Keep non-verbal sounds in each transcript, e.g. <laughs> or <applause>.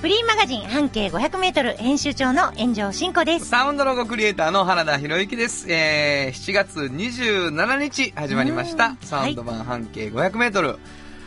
フリーマガジン半径500メートル編集長の炎上真子です。サウンドロゴクリエイターの原田博之です。えー、7月27日始まりました。サウンド版半径500メートル。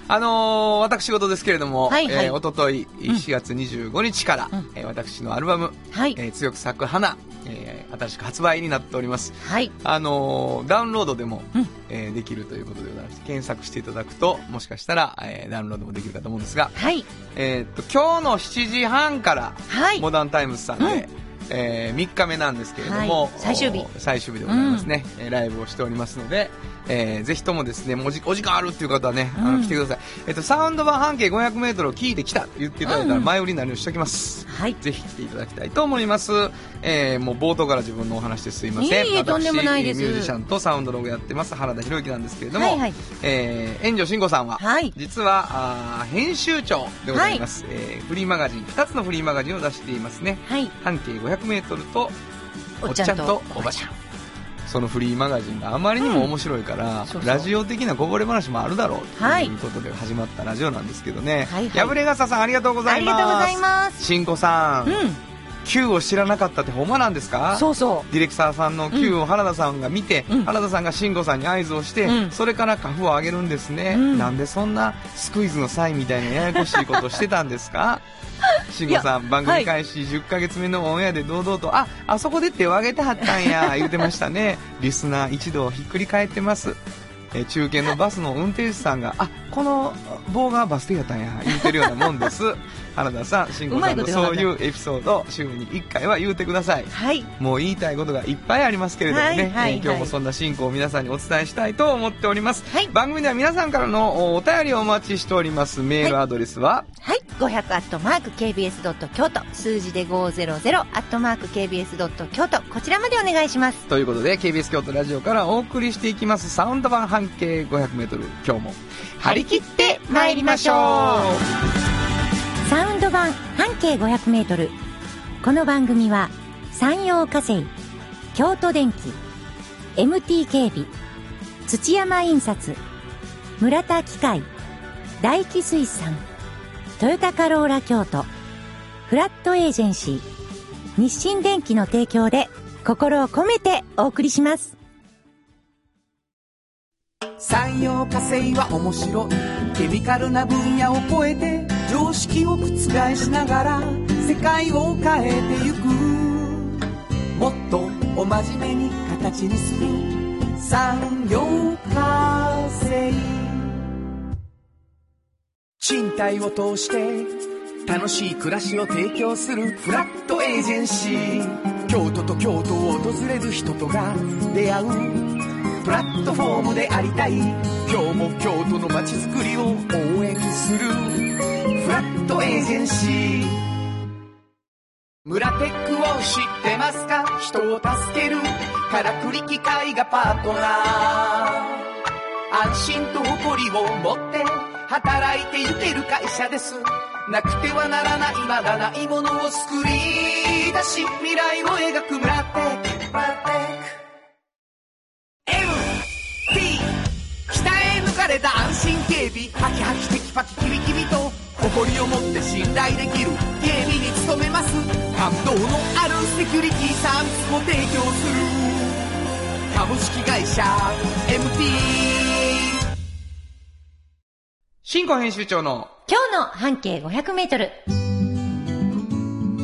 あのー、私事ですけれども、はいはい。えー、おととい、4月25日から、えー私のアルバム、はい。えー強く咲く花、えー新しく発売になっております。はい。あのーダウンロードでも、うん。えーできるということでございまして、検索していただくと、もしかしたら、えーダウンロードもできるかと思うんですが、はい。えーっと、今日の7時半から、はい。モダンタイムズさんで、うん。え3日目なんですけれども、はい。最終日。お最終日でございますね、えーライブをしておりますので、えーぜひともですねもうじお時間あるっていう方はね、あうん。の来てください、えっとサウンド版半径 500m を聞いてきたと言っていただいたらうん。前売りになるようにしておきます、はい。ぜひ来ていただきたいと思います、えーもう冒頭から自分のお話ですいません。私いえいえとんでもないです。ミュージシャンとサウンドロゴやってます原田博之なんですけれども、はいはい。えー、炎上慎吾さんは、はい。実はあー編集長でございます、えーフリーマガジン2つのフリーマガジンを出していますね。はい。半径 500m とおっちゃんおっちゃんととおばちゃんそのフリーマガジンがあまりにも面白いから、そうそう。ラジオ的なこぼれ話もあるだろうはいとい。うことで始まったラジオなんですけどね、はいはい。破れ傘さんありがとうござあいます。りがとうございます。しんこさん、うん。Q を知らなかったってほんまなんですか？そうそディレクターさんの Q を原田さんが見て、うん。原田さんが慎吾さんに合図をして、うん。それからカフを上げるんですね、うん。なんでそんなスクイズのサインみたいなややこしいことしてたんですか？<laughs> 慎吾さん番組開始10ヶ月目のオンエアで堂々と、ああそこで手を挙げてはったんや <laughs> 言うてましたね。リスナー一同ひっくり返ってます。えー中堅のバスの運転手さんが、あ、この棒がバス停やったんや、言うてるようなもんです。<laughs> 原田さん、慎吾さんのそういうエピソード、週に1回は言うてください。う。はい。もう言いたいことがいっぱいありますけれどもね、はいはいはいえー今日もそんな進行を皆さんにお伝えしたいと思っております。はい番組では皆さんからのおお便りをお待ちしております。メールアドレスは、はい。500アットマーク KBS ドット京都。数字で500アットマーク KBS ドット京都。こちらまでお願いします。ということで KBS 京都ラジオからお送りしていきますサウンド版半径 500m 今日も張り切って参りましょうサウンド版半径500メートル。この番組は山陽火星、京都電機、MT 警備、土山印刷、村田機械、大気水産、トヨタカローラ京都、フラットエージェンシー、日清電機の提供で心を込めてお送りします。産業化成は面白い。ケミカルな分野を超えて常識を覆しながら世界を変えてゆく。もっとお真面目に形にする。産業化成。賃貸を通して楽しい暮らしを提供する。フラットエージェンシー。京都と京都を訪れる人とが出会う。プラットフォームでありたい。今日も京都の街づくりを応援する。フラットエージェンシー。村テックを知ってますか？人を助ける。からくり機械がパートナー。安心と誇りを持って。働いてゆける会社です。なくてはならない。まだないものを作り出し未来を描く村テック。安心警備ハキハキテキパキキビキビと。誇りを持って信頼できる。警備に努めます。感動のあるセキュリティサービスも提供する。株式会社 MT 新庫編集長の。今日の半径500メートル。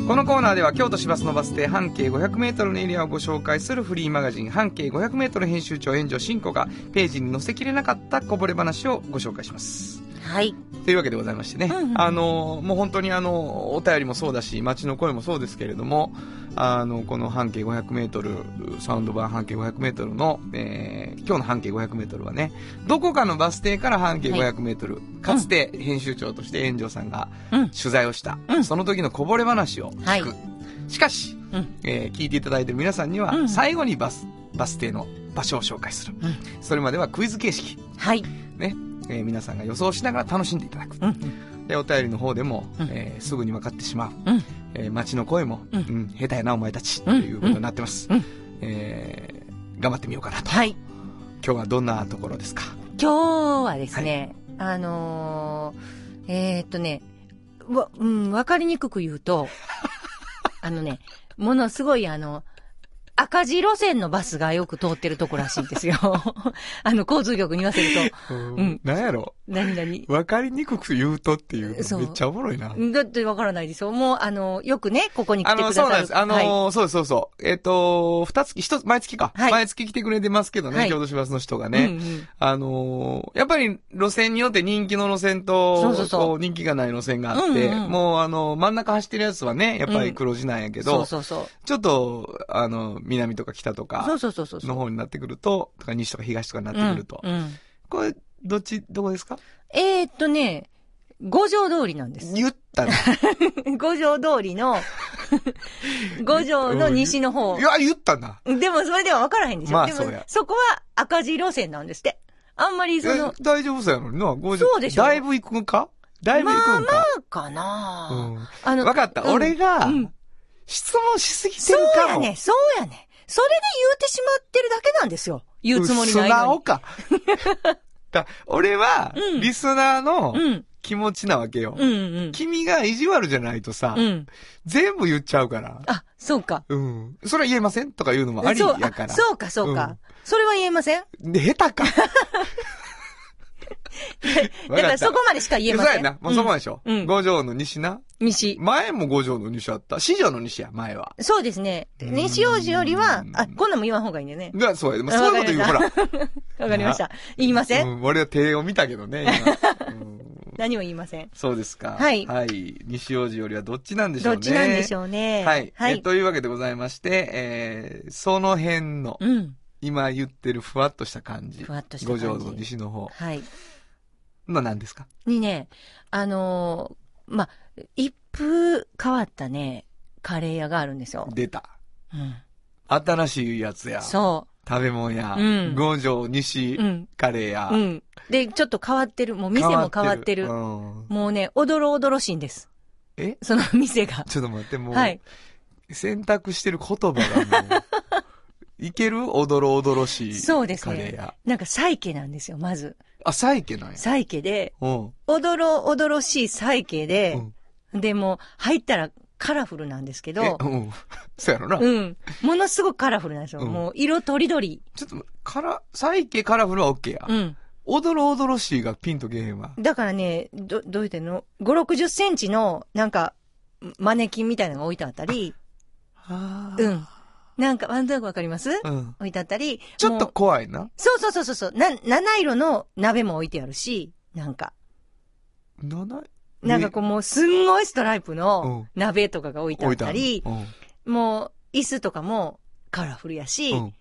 このコーナーでは京都市バスのバス停半径 500m のエリアをご紹介するフリーマガジン半径 500m 編集長援助進子がページに載せきれなかったこぼれ話をご紹介します。はい。というわけでございましてね、うんうんあの、もう本当にあの、お便りもそうだし、街の声もそうですけれども、あの、この半径500メートル、サウンド版半径500メートルの、えー、今日の半径500メートルはね、どこかのバス停から半径500メートル、かつて編集長として炎上さんがうん取材をした、うんその時のこぼれ話を聞く。はいしかし、うんえー聞いていただいている皆さんには、うん最後にバス、バス停の場所を紹介する。うんそれまではクイズ形式。はい。ね。えー皆さんが予想しながら楽しんでいただく。うん。で、お便りの方でも、うんえーすぐに分かってしまう。うん。えー街の声も、ううんん、下手やなお前たち、とうんいうことになってます。うんえー頑張ってみようかなと。はい。今日はどんなところですか？今日はですね、あのー、えーっとね、わ、うん、わかりにくく言うと、<laughs> あのね、ものすごいあの、赤字路線のバスがよく通ってるとこらしいんですよ。<laughs> あの、交通局に言わせると、うん。なんやろ？何々。分かりにくく言うとっていうそうめっちゃおもろいな。だってわからないですよ。もう、あの、よくね、ここに来あの、てくださる。そうなんです。あのーはいそうです、そうそう。えっ、と、二月、一つ、毎月か。はい毎月来てくれてますけどね、はい京都市バスの人がね。うんうんあのーやっぱり路線によって人気の路線と、そうそうそうこ人気がない路線があって、うんうんもうあの、真ん中走ってるやつはね、やっぱり黒字なんやけど、そうそうそう。ちょっと、あの、南とか北とかそうそうそうそう。の方になってくると、とか西とか東とかになってくると。うんうんこれ、どっち、どこですか？えーっとね、五条通りなんです。言ったな。<laughs> 五条通りの、<laughs> 五条の西の方い。や、言ったな。でもそれでは分からへんでしょ。でもまあそうやそこは赤字路線なんですって。あんまりそえの、大丈夫そうやのにな、50そうでしょだいぶ行くんか？だいぶ行くんか、かなうん。あのわかった。うん俺がうん、質問しすぎてそうるかも。やね、そうやね。それで言うてしまってるだけなんですよ。言うつもりない素のに。直か。<laughs> だ俺はうん、リスナーのうん。気持ちなわけよ。うんうん。君が意地悪じゃないとさ、うん。全部言っちゃうから。あ、そうか。うん。それは言えませんとか言うのもありそうやから。あそうか、そうか。それは言えません？で、下手か。<laughs> <laughs> だからそこまでしか言えません。そうやな。もうそこまででしょ。うん五条の西な？西。前も五条の西あった。四条の西や、前は。そうですね。うん西王子よりは、あ、こんなんも言わん方がいいね。が、そうや。まあそういうこと言う、ほら。<laughs> わかりました。言いません、うん、俺は手を見たけどね、今。<laughs> うん何も言いません。そうですか。はいはい。西王子よりはどっちなんでしょうね。どっちなんでしょうね。はい。はい。えというわけでございまして、えー、その辺の、うん。今言ってるふわっとした感じ。ふわっとした感じ五条の西の方。はい。の何ですか？にね、あのーまあ、一風変わったね、カレー屋があるんですよ。出た。うん。新しいやつや。そ食べ物や。うん五条西。カレーや。うん。で、ちょっと変わってる。もう店も変わってる。うんもうね、おどろおどろしいんです。え？その店が。ちょっと待って、もう、はい。選択してる言葉がもう、いける？おどろおどろしい。そうですねカレーや。。なんか、サイケなんですよ、まず。あ、サイケなんや。サイケで、うん。おどろおどろしいサイケでう、ん。でも、入ったらカラフルなんですけえど、うん。<laughs> そうやろな。うん。ものすごくカラフルなんですよ。うんもう、色とりどり。ちょっと、から、サイケカラフルはオッケーや。うん。おどろおどろしいがピンとけへんわ。だからね、ど、どう言ってんの ?5、60センチの、なんか、マネキンみたいなのが置いてあったり、あうん。なんか、ワンダーわかります？うん。置いてあったり。ちょっともう怖いな。そうそうそうそうそう。な、七色の鍋も置いてあるし、なんか、なななんかこうもうすんごいストライプうのん鍋とかが置いてあったり、うん。もう椅子とかもカラフルやし、うん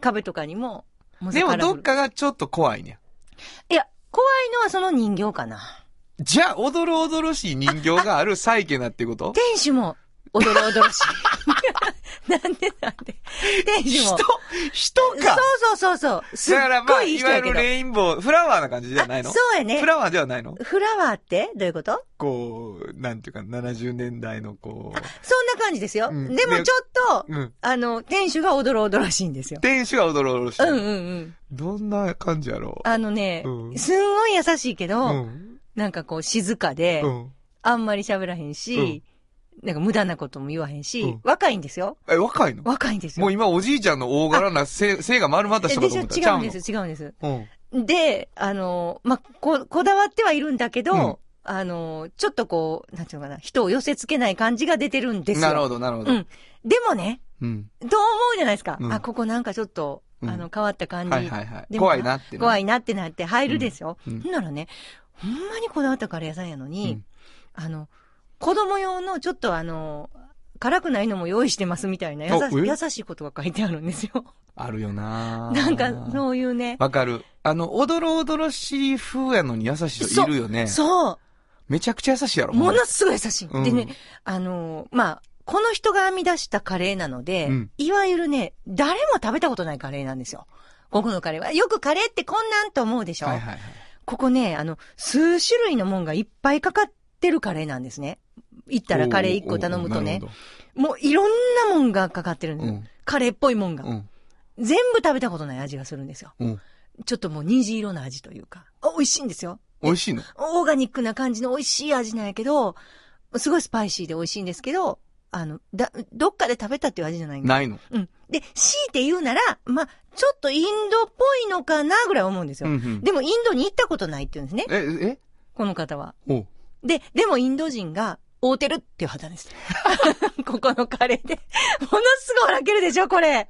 壁とかにも、もうでもどっかがちょっと怖いねいや、怖いのはその人形かな。じゃあ、おどろおどろしい人形があるサイケなってこと？店主も、おどろおどろしい。<laughs> なんでなんで？店主人も。、人かそうそうそうそう。すっだからまあ、ごいいいいわゆる。レインボー、フラワーな感じじゃないの？あそうやねフ。ラワーではないの？フラワーって？どういうこと？こう、なんていうか、70年代のこそんな感じですよ。うんでもちょっと、う、うん。あの、店主がおどろおどろしいんですよ。店主がおどろおどろしい。うんうんうん。どんな感じやろあのね、うんすんごい優しいけう。ど、うん。なんかこう静かで、うん。あんまり喋らへんし、なんか無駄なことも言わへんし、うん若いんですよ。え、若いの？若いんですよ。もう今おじいちゃんの大柄な背、背が丸まったえ人かでしょと思った違うんです、違うんです。ちゃうのうん。で、あの、まあ、こ、こだわってはいるんだけど、うんあの、ちょっとこう、なんていうのかな、人を寄せ付けない感じが出てるんですよ。なるほど、なるほど。うん。でもね、うん。どう思うじゃないですか。うんあ、ここなんかちょっと、うんあの、変わった感じ。はいはいはい。でも怖いなってね。怖いなってなって入るですよ。うんうんほんならね、ほんまにこだわったカレー屋さんやのに、うんあの、子供用のちょっとあの、辛くないのも用意してますみたいな優しいことが書いてあるんですよ。あるよななんか、そういうね。わかる。あの、おどろおどろしい風やのに優しい人いるよね。そう。めちゃくちゃ優しいやろ。ものすごい優しい。うんでね、あの、まあ、この人が編み出したカレーなので、うんいわゆるね、誰も食べたことないカレーなんですよ。ここのカレーは。よくカレーってこんなんと思うでしょ、はいはいはい。ここね、あの、数種類のもんがいっぱいかかってるカレーなんですね。行ったらカレー1個頼むとね。もういろんなもんがかかってるんですよ。うんカレーっぽいもんが、うん。全部食べたことない味がするんですよ。うん。ちょっともう虹色の味というか。あ美味しいんですよ。美味しいの？オーガニックな感じの美味しい味なんやけど、すごいスパイシーで美味しいんですけど、あの、だ、どっかで食べたっていう味じゃない。ないの？うん。で、強いて言うなら、まあ、ちょっとインドっぽいのかなぐらい思うんですよ。うんうんでもインドに行ったことないって言うんですね。え、え？この方は。おうで、でもインド人が、会うてるっていう肌です。<laughs> ここのカレーで。ものすごい笑けるでしょ、これ。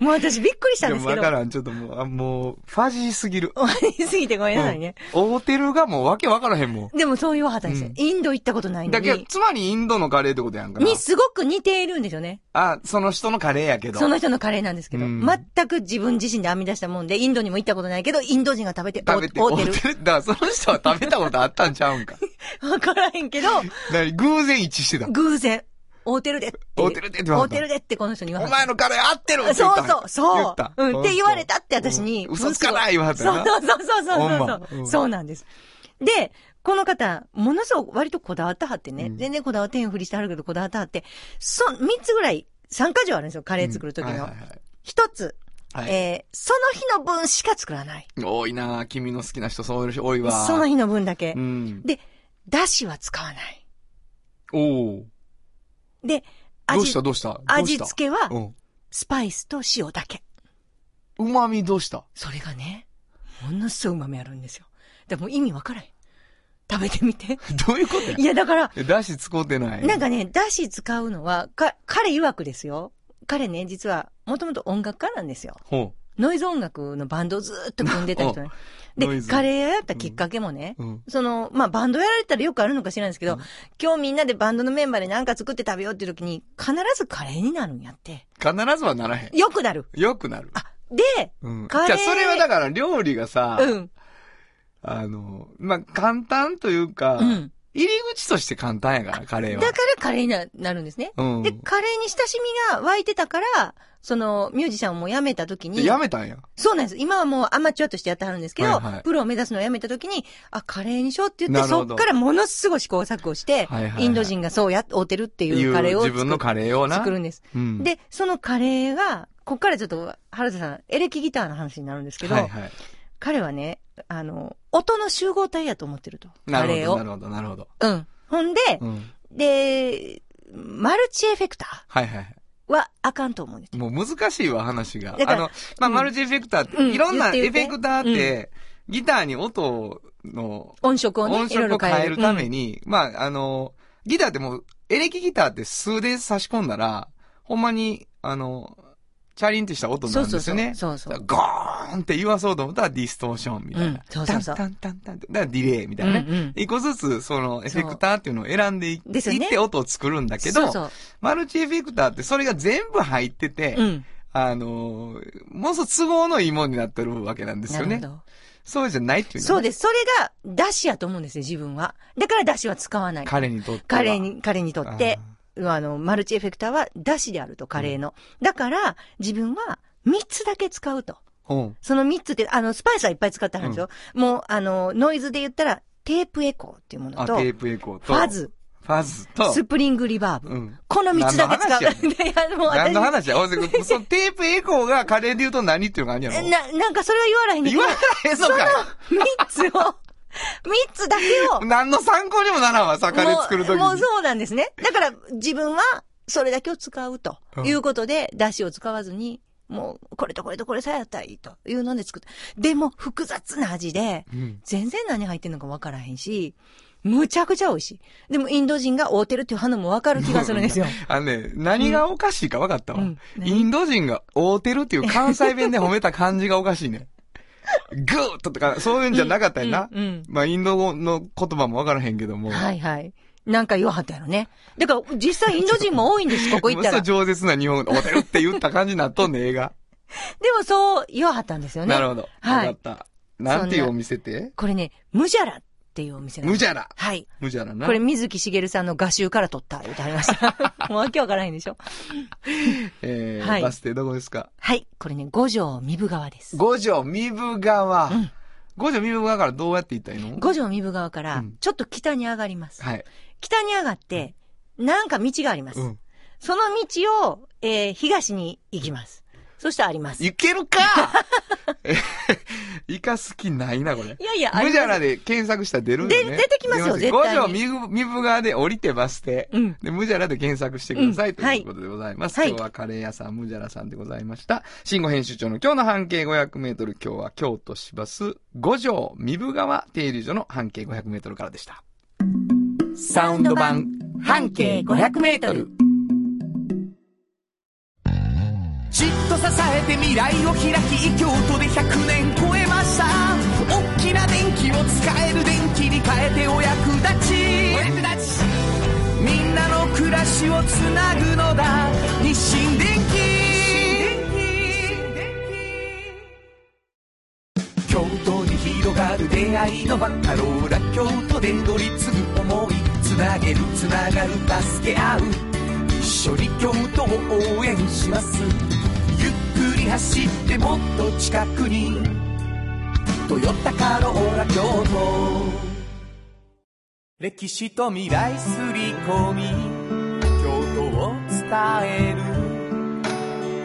もう私びっくりしたんでですけど。もわからん。ちょっともう、あもう、ファジーすぎる。終わりすぎてごめんなさいね。うん。大テルがもうわけわからへんもん。でもそういう肌ですよ、うんインド行ったことないのだけど、に。つまりインドのカレーってことやんかな。にすごく似ているんですよね。あ、その人のカレーやけど。その人のカレーなんですけど、うん全く自分自身で編み出したもんで、インドにも行ったことないけど、インド人が食べて、食べて、お会うて。<laughs> だからその人は食べたことあったんちゃうんか。<laughs> わからへんけど、<laughs> 偶然一致してた。偶然、会うてるでって。会うてるでって言われた会うてるでってこの人に言わおれた。前のカレー合ってるって言そうそう、そう。うん、って言われたって私に。うん嘘つかない言われたそう。そうそうそうそうそうなんです。で、この方、ものすごく割とこだわってはってね、うん全然こだわってへんふりしてはるけどこだわってはって、そ、三つぐらい、三箇条あるんですよ、カレー作る時のはいはい。はい一つ、はいえー、その日の分しか作らない。多いな君の好きな人そういう人多いわ。その日の分だけう。ん。で、だしは使わない。おお。で、味どうした、どうした？味付けは。スパイスと塩だけ。旨味どうした？それがね、ものすごい旨味あるんですよ。でも意味わからへん。食べてみて。<laughs> どういうことや？いや、だから、えだし使うてない？なんかね、だし使うのは、か、彼曰くですよ。彼ね、実は、もともと音楽家なんですよ。ほノイズ音楽のバンドをずーっと組んでた人ね。<laughs> で、カレー屋やったきっかけもね、う。うん。その、まあ、バンドやられたらよくあるのか知らないですけど、うん今日みんなでバンドのメンバーで何か作って食べようっていう時に、必ずカレーになるんやって。必ずはならへん。よくなる。よくなる。あ、で、うん。カレーじゃあ、それはだから料理がさ、うん、あの、まあ、簡単というか、うん。入り口として簡単やから、カレーは。だからカレーにななるんですね。うん。で、カレーに親しみが湧いてたから、その、ミュージシャンをもう辞めた時に、やめたんや。そうなんです。今はもうアマチュアとしてやってはるんですけど、はいはいプロを目指すのをやめた時に、あ、カレーにしようって言って、そっからものすごい試行錯誤して、はいはいはいインド人がそうやって、おうてるっていいうカレーを自分のカレーをな。作るんです。うん。で、そのカレーが、こっからちょっと、原田さん、エレキギターの話になるんですけど、はいはい。彼はね、あの、音の集合体やと思ってると。な。るほど、なるほど、なるほど。うん。ほんで、うん。で、マルチエフェクタはいはい。ーはあかんと思うんです。もう難しいわ、話が。あの、まあ、うんマルチエフェクターって、うんいろんなエフェクターって、ギターに音の音色をね、音色を変えるために。に、まあ、あの、ギターってもう、エレキギターって数で差し込んだら、ほんまに、あの、チャリンってした音うんなんですよね。そうそうそう。ゴーンって言わそうと思ったらディストーションみたいな。うんそうそうそうタンタンタンタン。だからディレイみたいなね。うんうん一個ずつ、その、エフェクターっていうのを選んでいって音を作るんだけど、そうそう。マルチエフェクターってそれが全部入ってて、うん。あのー、ものすごく都合のいいものになってるわけなんですよねなるほ。ど。そうじゃないっていうのそうです。それが、だしやと思うんですよ、自分は。だからだしは使わない。彼にとっては。彼に、彼にとって、あの、マルチエフェクターはだしであると、カレーの。だから、自分は3つだけ使うと。うん。その3つって、あの、スパイスはいっぱい使ってあるんですよ。もう、あの、ノイズで言ったら、テープエコーっていうものあ、と、テープエコーと。ァ。ズ、ファズと。スプリングリバーブ。うん。この3つだけ使う。何の話 <laughs> いや、もう何の私、話そのテープエコーがカレーで言うと何っていうのがあるんやろな、なんかそれは言わないんだけど言わ、ないのか3つを、<laughs> 3つだけをい、何の参考にもならんわ、さ、カレー作るときに。もうもうそうなんですね。だから、自分は、それだけを使うということで、出汁を使わずに、もう、これとこれとこれさえやったらいいというので作った。でも、複雑な味で、うん。全然何入ってんのか分からへんし、むちゃくちゃ美味しい。でも、インド人が合うてるっていう花も分かる気がするんですよ。<laughs> あのね、何がおかしいか分かったわ。うん何？インド人が合うてるっていう関西弁で褒めた感じがおかしいね。グーッととか、そういうんじゃなかったよな。うんうんまあ、インド語の言葉も分からへんけども。はいはい。なんか言わはったやろね。だから、実際インド人も多いんです、ここ行ったら。<laughs> 嘘饒舌な日本語で合うてるって言った感じになっとんね、映画。でもそう言わはったんですよね。なるほど。はい分かった。なんていうお店ってこれね、ムジャラっっていうお店なんです。無じゃら。はい。無じゃらな。これ、水木しげるさんの画集から撮った、言ってありました。<laughs> もうわけわからへんでしょ。<laughs> えーはいバス停どこですか？はい。これね、五条三部川です。五条三部川。うん五条三部川からどうやって行ったらいいの？五条三部川からうん、ちょっと北に上がります。はい。北に上がって、なんか道があります。うん。その道を、えー、東に行きます。そしたらあります。い行けるかえ行かす気ないな、これ。やいや、あります無じゃらで検索したら出るんだよね。で出てきますよ絶対に五条三部三部川で降りてバス停。うんで、無じゃらで検索してください、うんということでございます。はい今日はカレー屋さん、無じゃらさんでございました。慎吾編集長の今日の半径500メートル、今日は京都市バス五条三部川停留所の半径500メートルからでした。サウンド版半径500メートル。じっと支えて未来を開き京都で100年超えました。大きな電気を使える電気に変えてお役立ち。お役立ちみんなの暮らしをつなぐのだ。日清電気京都に広がる出会いのバカローラ京都で乗り継ぐ思い。つなげるつながる助け合う。緒に京都を応援します。ゆっくり走ってもっと近くに「トヨタカローラ京都」歴史と未来すり込み。京都を伝える。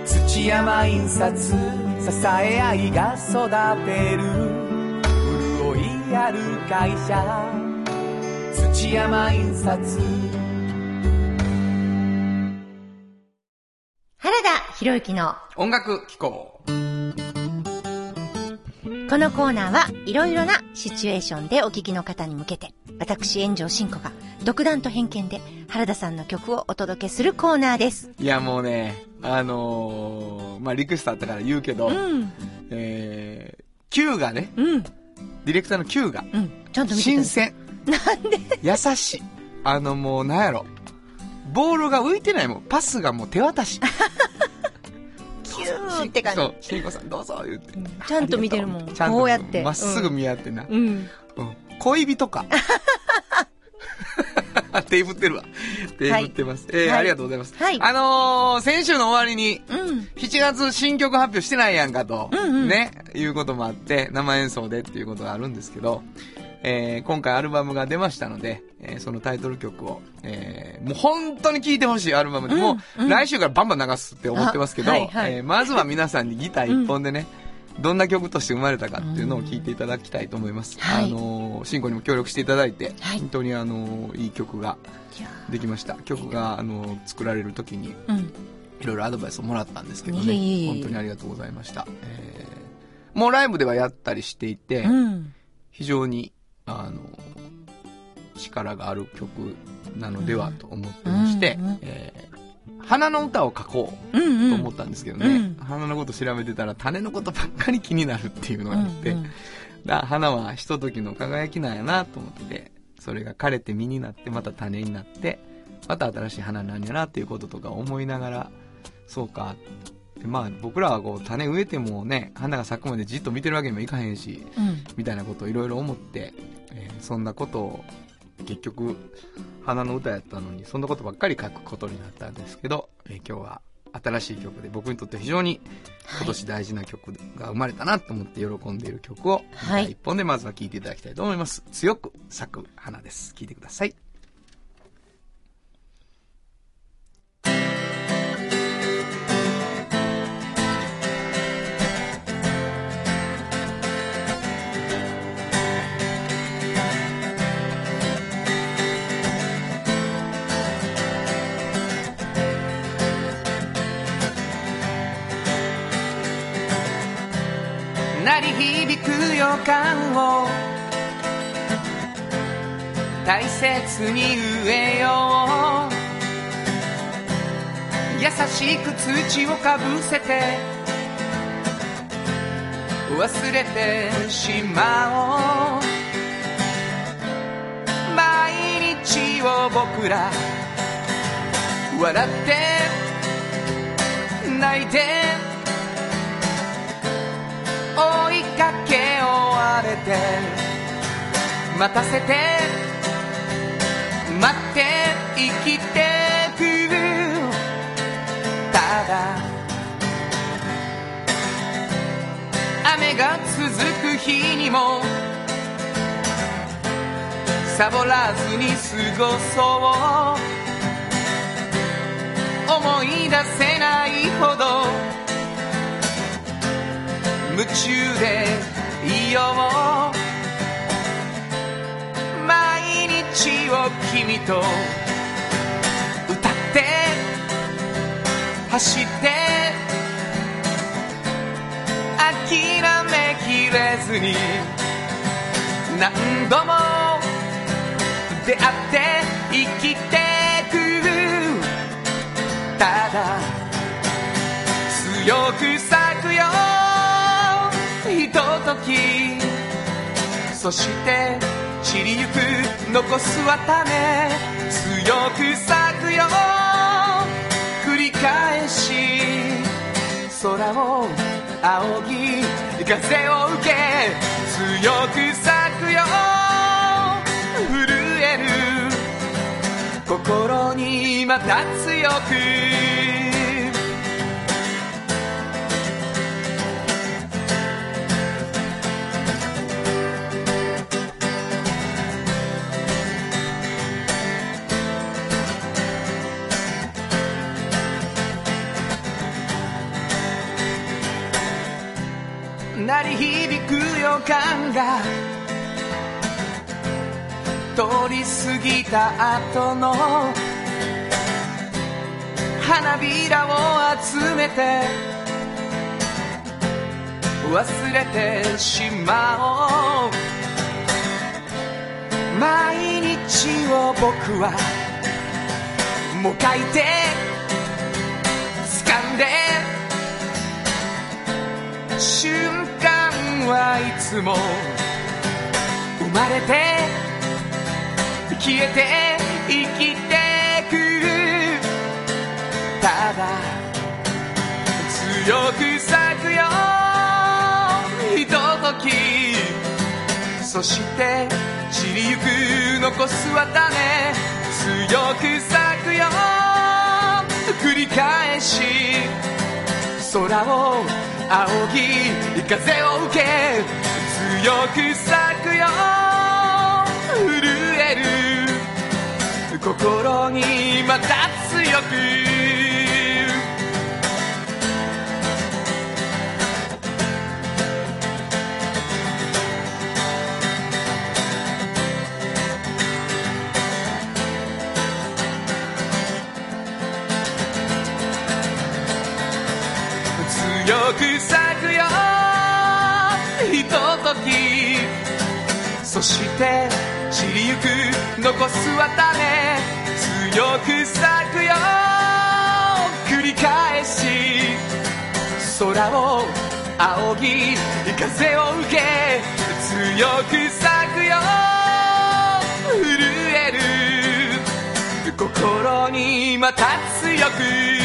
土山印刷支え合いが育てる。潤いある会社。土山印刷原田博之の音楽機構。このコーナーはいろいろなシチュエーションでお聞きの方に向けて、私、炎上真子が独断と偏見で原田さんの曲をお届けするコーナーです。いや、もうね、あのー、まあ、リクエストあったから言うけど、うん、えー、Q がね、うん、ディレクターの Q が、うん。ちゃんと。新鮮。なんで？優しい。あの、もう、なんやろ。ボールが浮いてないもん。パスがもう手渡し。<laughs> キューって感じ。そう、慎吾さんどうぞ、言って。ちゃんと見てるもん。ちゃんとこうやって。まっすぐ見合ってな。うん。うん。うん。恋人か。<laughs> 手振ってるわ。手振ってます。えーはいありがとうございます。はいあのー、先週の終わりに、うん。7月新曲発表してないやんかと、うんうんね、いうこともあって、生演奏でっていうことがあるんですけど、えー今回アルバムが出ましたので、えーそのタイトル曲を、えーもう本当に聴いてほしいアルバムで、うんもう、うん来週からバンバン流すって思ってますけど、あはいはいえーまずは皆さんにギター一本でね、どんな曲として生まれたかっていうのを聞いていただきたいと思います。はいあのー、進行にも協力していただいて、はい本当にあのーいい曲ができました。曲が、あのー作られる時に、うん。いろいろアドバイスをもらったんですけどね。いえい本当にありがとうございました。えーもうライブではやったりしていて、うん。非常に、あの、力がある曲なのではと思ってまして、うんうんえー花の歌を書こううんうん。と思ったんですけどね、うん花のこと調べてたら種のことばっかり気になるっていうのがあって、うんうんだ花はひとときの輝きなんやなと思って、それが枯れて実になって、また種になって、また新しい花なんやなっていうこととか思いながら、そうか。でまあ僕らはこう種植えてもね、花が咲くまでじっと見てるわけにもいかへんし、うん。みたいなことをいろいろ思って、えーそんなことを結局花の歌やったのにそんなことばっかり書くことになったんですけど、えー今日は新しい曲で僕にとって非常に今年大事な曲が生まれたなと思って喜んでいる曲を、はい。一本でまずは聴いていただきたいと思います。強く咲く花です。聴いてください響く予感を大切に植えよう。優しく土をかぶせて忘れてしまおう。毎日を僕ら笑って泣いて追いかけ終われて待たせて待って生きてくただ雨が続く日にもサボらずに過ごそう。思い出せないほど夢中でいよう毎日を君と歌って走って諦めきれずに何度も出会って生きてくただ強く咲くよひとときそして散りゆく残すは種。強く咲くよ。繰り返し。空を仰ぎ風を受け。強く咲くよ。震える。心にまた強く。鳴り響く予感が通り過ぎた後の花びらを集めて忘れてしまおう。毎日を僕はもがいて掴んで瞬間はいつも生まれて消えて生きてくただ強く咲くよひとときそして散りゆく残すは種強く咲くよ。繰り返し空を仰ぎ風を受け強く咲くよ。震える。心にまた強く。そして散りゆく残すは種強く咲くよ繰り返し空を仰ぎ風を受け強く咲くよ。震える。心にまた強く。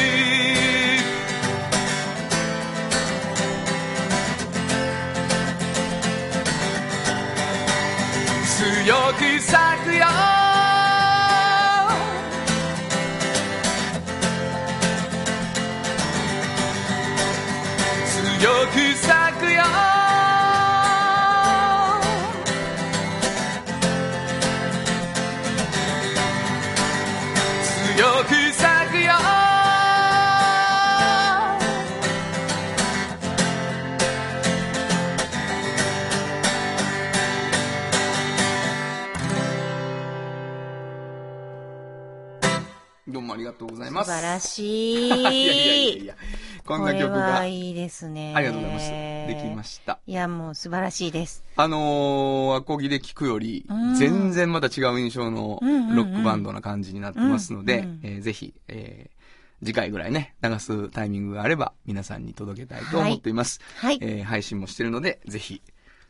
しい。いやいやいやいや、こんな曲が。はいいですね。ありがとうございます。できました。いや、もう素晴らしいです。あのー、アコギで聴くよりうん、全然また違う印象のうんうんうんロックバンドな感じになってますのでぜひ、えー次回ぐらいね、流すタイミングがあれば、皆さんに届けたいと思っています。はい。えー配信もしてるので、ぜひ、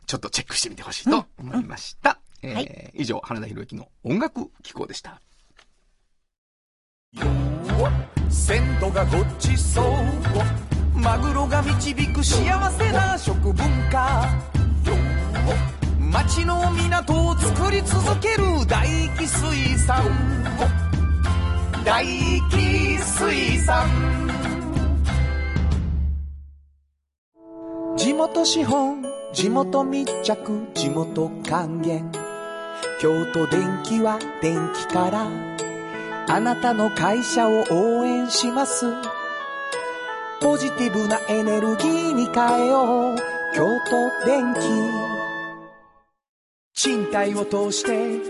ちょっとチェックしてみてほしいと思いました。えーはい以上、花田博之の音楽機構でした。鮮度がごちそう。マグロが導く幸せな食文化。町の港を作り続ける大気水産。大気水産。地元資本地元密着地元還元。京都電気は電気から。あなたの会社を応援します。ポジティブなエネルギーに変えよう。京都電気賃貸を通して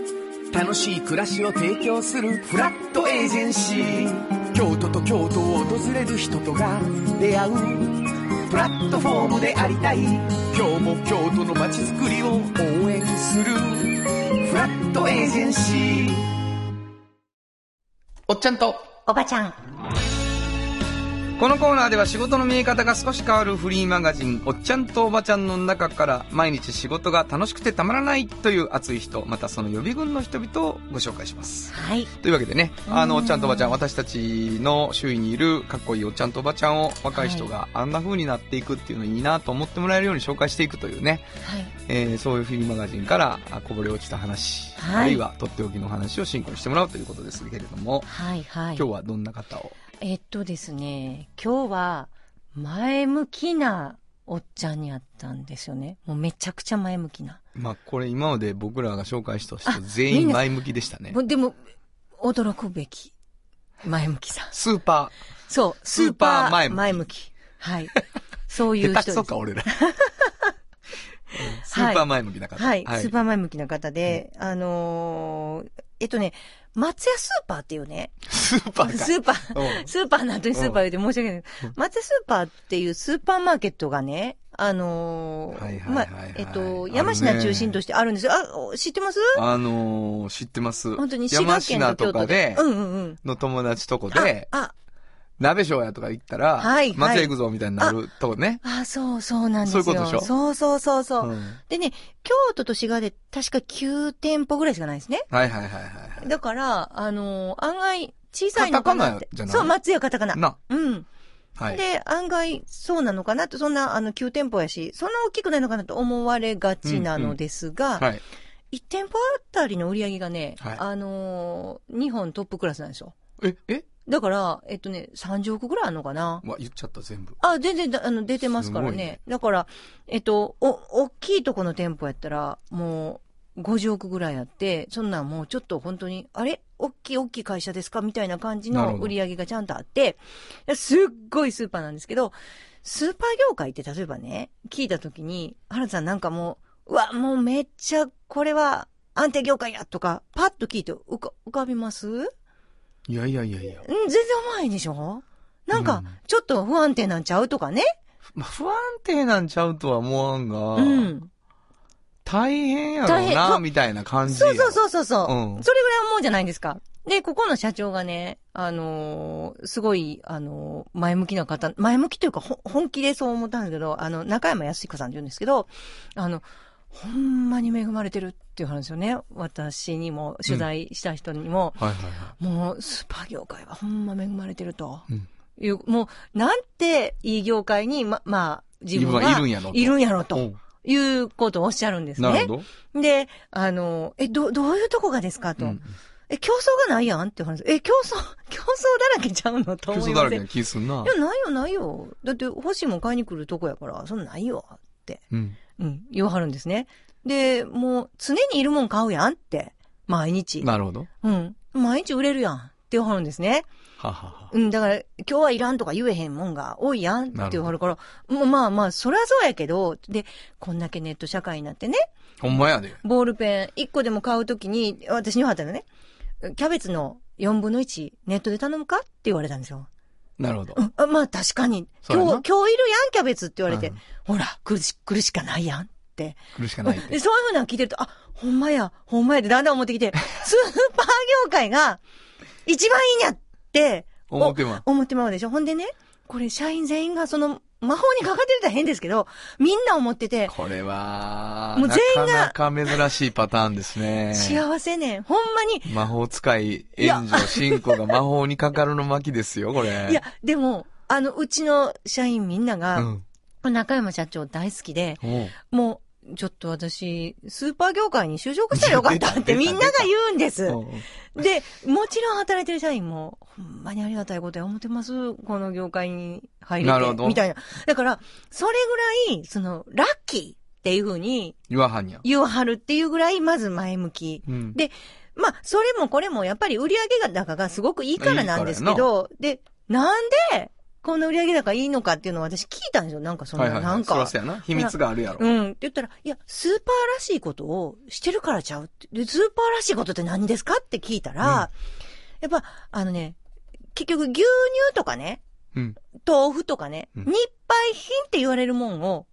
楽しい暮らしを提供するフラットエージェンシー。京都と京都を訪れる人とが出会うプラットフォームでありたい。今日も京都の街づくりを応援するフラットエージェンシー。おっちゃんと、おばちゃん。このコーナーでは仕事の見え方が少し変わるフリーマガジン、おっちゃんとおばちゃんの中から毎日仕事が楽しくてたまらないという熱い人、またその予備軍の人々をご紹介します。はい。というわけでね、あの、おっちゃんとおばちゃん、私たちの周囲にいるかっこいいおっちゃんとおばちゃんを若い人があんな風になっていくっていうのいいなと思ってもらえるように紹介していくというね、はい。えーそういうフリーマガジンからあこぼれ落ちた話、はいあるいはとっておきの話を進行してもらうということですけれども、はい、はい。今日はどんな方をえっとですね、今日は前向きなおっちゃんに会ったんですよね。もうめちゃくちゃ前向きな。まあ、これ今まで僕らが紹介した人あ全員前向きでしたね。でも、驚くべき前向きさ。スーパそう、スーパー前向き前向き。はい。そうー、いう人です。下手くそか、俺ら。うんスーパー前向きな方。はい、スーパー前向きな方で、あのーえっとね、松屋スーパーっていうね、スーパーか。スーパー、うんスーパーの後にスーパー言って申し訳ない。松屋スーパーっていうスーパーマーケットがね、あのーはいはいまあはいはい、えっと、山科中心としてあるんですよ。あ、お知ってます？あのー、知ってます。本当に滋賀県と京都で。山科とかで、うんうんうん。の友達とこで、あ、鍋商やとか行ったら、はいはい松屋行くぞみたいになるとこね。あ、あそうそうなんですよ。そういうことでしょ？そうそうそうそう。うんでね、京都と滋賀で確か9店舗ぐらいしかないですね。はいはいはいはい。だから、あのー案外、小さいのかなってカタカナじゃ。ない？そう、松屋カタカナ。な、うん。はい。で、案外、そうなのかなと、そんな、あの、9店舗やし、そんな大きくないのかなと思われがちなのですが、はい。1店舗あたりの売り上げがね、はいあのー日本トップクラスなんですよ。え、え？だから、えっとね、30億ぐらいあるのかな？わ、言っちゃった全部。あ、全然だ、あの、出てますからね。ね。だから、えっと、お、大きいとこの店舗やったら、もう、50億ぐらいあって、そんなんもうちょっと本当に、あれ？大きい大きい会社ですか？みたいな感じの売り上げがちゃんとあって、すっごいスーパーなんですけど、スーパー業界って例えばね、聞いたときに、原田さんなんかもう、うわ、もうめっちゃ、これは安定業界やとか、パッと聞いて浮かびます？うんいやいやいやいや。全然思わへんでしょ？なんかうん、ちょっと不安定なんちゃうとかね？まあ、不安定なんちゃうとは思わんが、うん。大変やろ大うな、みたいな感じそうそうう。そうそうそう、うんそれぐらい思うじゃないですか。で、ここの社長がね、あのーすごい、あのー前向きな方、前向きというか、ほ本気でそう思ったんですけど、あの、中山康彦さんって言うんですけど、あの、ほんまに恵まれてるっていう話よね。私にも、取材した人にも、はいはいはもう、スーパー業界はほんま恵まれてると。うんいう、もう、なんていい業界に、ま、まあ、自分自分はいがるんやろといるんやろとうんいうことをおっしゃるんですね。なるほど。で、あの、え、ど、どういうとこがですかと。うんえ、競争がないやんって話。え、競争、<laughs> 競争だらけちゃうのと競思いません争だらけな気すんな。いや、ないよ、ないよ。だって、欲しいもん買いに来るとこやから、そんなんないよ、って。うん。うん、言わはるんですね。で、もう、常にいるもん買うやんって。毎日。なるほど。うん。毎日売れるやん。って言わはるんですね。ははは。うん、だから、今日はいらんとか言えへんもんが多いやんって言わはるから、もうまあまあ、そりゃそうやけど、で、こんだけネット社会になってね、ほんまやで。ボールペン1個でも買うときに、私にはったらね、キャベツの4分の1ネットで頼むかって言われたんですよ。なるほど。うん、あまあ確かに。今日、今日いるやん、キャベツって言われて。うんほら、来るし、来るしかないやんって。来るしかないっでて。そういうふうなの聞いてると、あ、ほんまや、ほんまやってだんだん思ってきて、<laughs> スーパー業界が一番いいんやって、思ってま思ってまうでしょ。ほんでね、これ社員全員がその魔法にかかってると変ですけど、みんな思ってて、これは、もう全員がなかなか珍しいパターンですね。幸せね、ほんまに、魔法使い、援助、信仰が魔法にかかるの巻ですよ、これ。いや、でも、あの、うちの社員みんなうが、ん。中山社長大好きで、もう、ちょっと私、スーパー業界に就職したらよかったってみんなが言うんです。うんで、もちろん働いてる社員も、ほんまにありがたいことや思ってます。この業界に入れて。みたいな。だから、それぐらい、その、ラッキーっていうふうに言わはんや。言わはるっていうぐらい、まず前向き。うんでまあ、それもこれもやっぱり売上高がすごくいいからなんですけど、で、なんで、この売上高いいのかっていうのを私聞いたんですよ。なんかその、はいはいは。ないんかそらそ。うやな。秘密があるやろ。うん。って言ったら、いや、スーパーらしいことをしてるからちゃうって。で、スーパーらしいことって何ですかって聞いたら、やっぱ、あのね、結局牛乳とかね、うん。豆腐とかね、うん日配品って言われるもんを、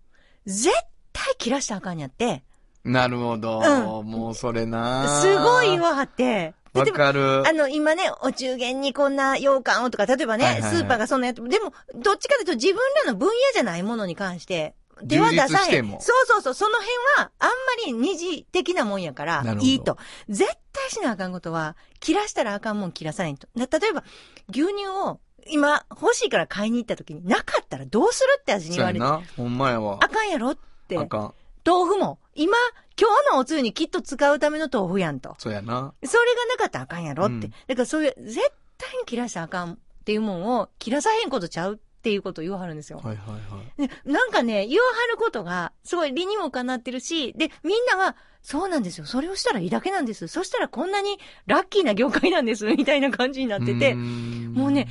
絶対切らしたらあかんやって、なるほど。うもうそれなすごい言わはって、わかる。あの、今ね、お中元にこんな羊羹をとか、例えばね、はいはいはいスーパーがそんなやっても、でも、どっちかというと自分らの分野じゃないものに関して、手は出さへん。そうそうそう、その辺は、あんまり二次的なもんやからいいと。絶対しなあかんことは、切らしたらあかんもん切らさないと。な例えば、牛乳を、今、欲しいから買いに行った時に、なかったらどうするって味に言われて、そうやな。ほんまやわ。あかんやろって。あかん。豆腐も、今、今日のおつゆにきっと使うための豆腐やんと。そうやな。それがなかったらあかんやろって。うんだからそういう、絶対に切らしたらあかんっていうもんを、切らさへんことちゃうっていうことを言わはるんですよ。はいはいはい。でなんかね、言わはることが、すごい理にもかなってるし、で、みんなは、そうなんですよ。それをしたらいいだけなんです。そしたらこんなにラッキーな業界なんです。みたいな感じになってて、もうね、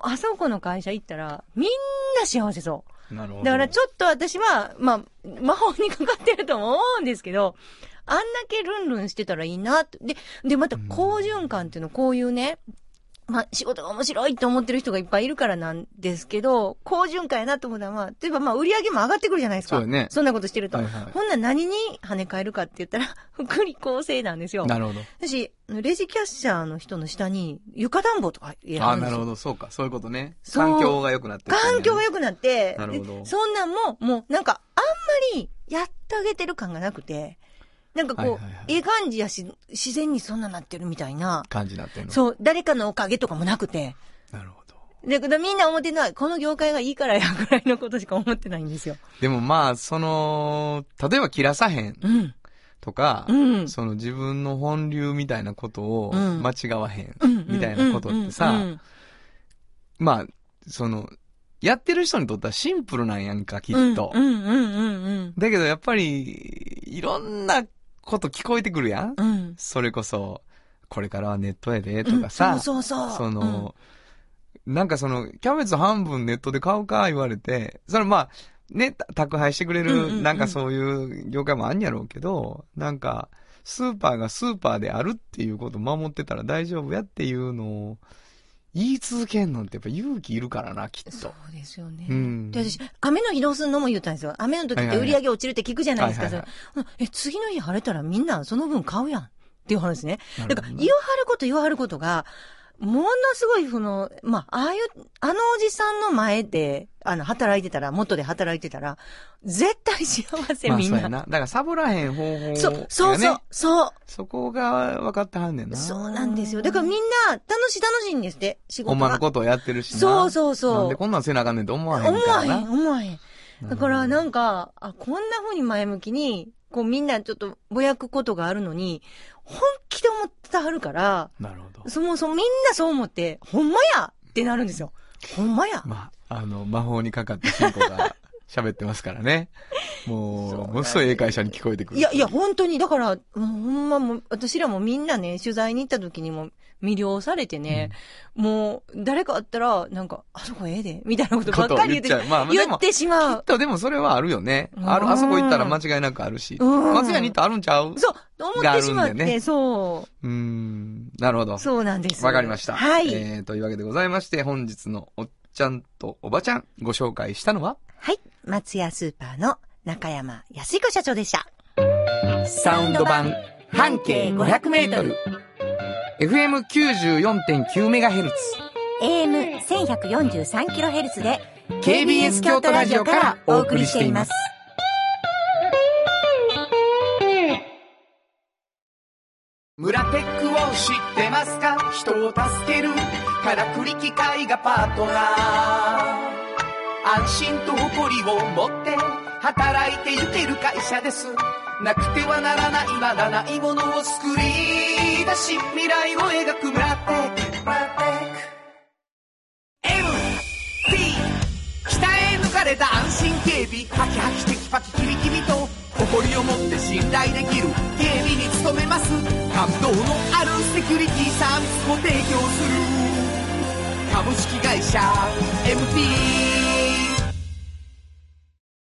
あそこの会社行ったら、みんな幸せそう。なるほど。だからちょっと私は、まあ、魔法にかかってると思うんですけど、あんだけルンルンしてたらいいな。で、で、また好循環っていうの、こういうね、まあ、仕事が面白いって思ってる人がいっぱいいるからなんですけど、好循環やなと思うのは、例えばまあ、売り上げも上がってくるじゃないですか。そうよねそんなことしてると。はいはいほんなら何に跳ね返るかって言ったら、福利厚生なんですよ。なるほど。私、レジキャッシャーの人の下に床暖房とか入れああ、はるんですよなるほど。そうか。そういうことね。環境が良くなってる環境が良くなって、なるほどでそんなんも、もうなんか、あんまりやってあげてる感がなくて、なんかこう、はいはいはいええ感じやし、自然にそんななってるみたいな、感じになってんの。そう、誰かのおかげとかもなくて、なるほど。だけどみんな思ってるのは、この業界がいいからやぐらいのことしか思ってないんですよ。でもまあ、その、例えば切らさへんうん。とか、うん。その自分の本流みたいなことをうん間違わへん、うんみたいなことってさ、まあ、その、やってる人にとってはシンプルなんやんか、きっうんと。だけどやっぱり、いろんなこと聞こえてくるやん、うん。うん。それこそ、これからはネットやで、とかさ、そうそうそう。その、なんかその、キャベツ半分ネットで買うか言われて、それまあ、ね、た宅配してくれる、うんうんうんなんかそういう業界もあんやろうけど、なんか、スーパーがスーパーであるっていうことを守ってたら大丈夫やっていうのを言い続けんのってやっぱ勇気いるからな、きっそと。うですよね。うんで、私、雨の日どうすんのも言ったんですよ。雨の時って売り上げ落ちるって聞くじゃないですか。はいはいそれうんえ、次の日晴れたらみんなその分買うやん。っていう話ね。なるほどねだから、言わはること言わはることが、ものすごい、その、まあ、ああいう、あのおじさんの前で、あの、働いてたら、元で働いてたら、絶対幸せ、まあみんな。そうやな。だからサボらへん方法、そう、そうそう、そう。そこが分かってはんねんな。そうなんですよ。だからみんな、楽しい楽しいんですって、仕事が。ほんまのことをやってるしな。そうそうそうなんでこんなんせなあかんねんって思わへん思わへん。思わへん。だからなんか、あ、こんな風に前向きに、こうみんなちょっとぼやくことがあるのに、本気で思ってはるから、なるほど。そもそもみんなそう思って、ほんまやってなるんですよ。ほんまや。まあ、あの、魔法にかかった進行が喋ってますからね。もう、ものすごい英会社に聞こえてくる。いや、いや、本当に、だから、ほんまもう、私らもみんなね、取材に行った時にも魅了されてね、もう、誰かあったら、なんか、あそこええで、みたいなことばっかり言って、ことを言っちゃうまあ言ってしまう。きっとでもそれはあるよね。うんある、あそこ行ったら間違いなくあるし。うん松屋に行ったらあるんちゃう？そう、思ってしまって、ねそうーん。なるほど。う、そうなんです。わかりました。はい。えー、というわけでございまして、本日のおっちゃんとおばちゃんご紹介したのは？はい。松屋スーパーの中山康彦社長でした。サウンド版半径500メートル。FM94.9MHz。AM1143kHz で KBS 京都ラジオからお送りしています。村テックを知ってますか？人を助けるからくり機械がパートナー安心と誇りを持って働いてゆける会社です。なくてはならないまだないものを作り出し未来を描く。ブラッテックブラック MT 鍛え抜かれた安心警備ハキハキテキパキキビキビと誇りを持って信頼できる警備に努めます感動のあるセキュリティサービスも提供する株式会社 MT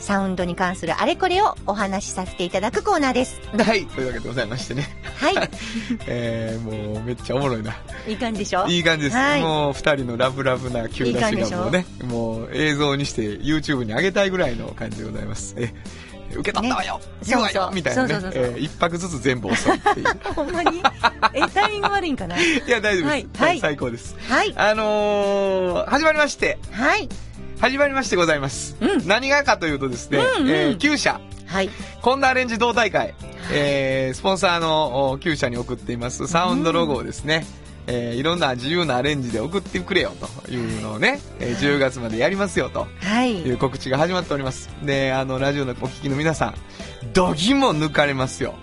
サウンドに関するあれこれをお話しさせていただくコーナーです。はい。というわけでございましてね。はい。<laughs> えー、もうめっちゃおもろいな。いい感じでしょ？いい感じです。はいもう二人のラブラブな急出しがもうね、もう映像にして YouTube に上げたいぐらいの感じでございます。え、受け取ったわよ、ねそうそうみたいなねえー一泊ずつ全部遅いっていう。<laughs> ほんまに？え、タイミング悪いんかな？<laughs> いや、大丈夫です。はいはい最高です。はい。あのー、始まりまして、はい。始まりましてございます。うん何がかというとですね、うんうんえー旧社、はい。コンダアレンジ同大会、えー、スポンサーのお旧社に送っていますサウンドロゴをですね、えーいろんな自由なアレンジで送ってくれよというのをね、えー10月までやりますよとはい。いう告知が始まっております。で、あの、ラジオのお聞きの皆さん、どぎも抜かれますよ。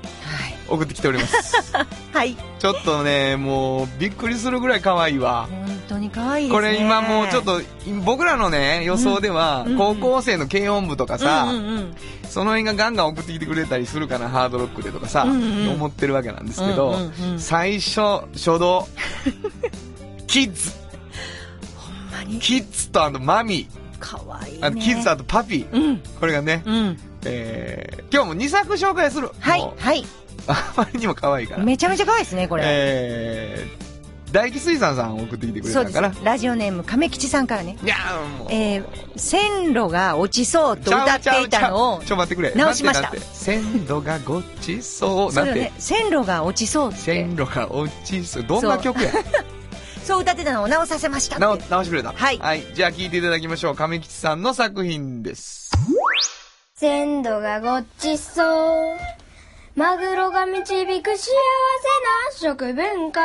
送ってきております。<laughs> はい。ちょっとね、もう、びっくりするぐらい可愛いわ。本当に可愛いですね。これ今もうちょっと、僕らのね、予想ではうん、高校生の軽音部とかさ、うんうんうんその辺がガンガン送ってきてくれたりするかな、ハードロックでとかさ、うんうん思ってるわけなんですけど、うんうんうん最初、初動、<laughs> キッズ、ほんまに？キッズとあのマミ可愛いー、あのね。キッズあとパピー、うん。これがね、うん。えー、今日も2作紹介する。はいはい。<laughs> あまりにも可愛いから。めちゃめちゃ可愛いですね、これ。えー、大気水産さん送ってきてくれたんかな。。ラジオネーム、亀吉さんからね。いやーもう。えー、線路が落ちそうと歌っていたのをちょ、待ってくれ。直しました線路がごちそう。なんて線路が落ちそうって線、路が落ちそう。どんな曲や？そう歌ってたのを直させましたって。直直してくれた。はいはい。じゃあ聴いていただきましょう。亀吉さんの作品です。鮮度がごちそう。マグロが導く幸せな食文化。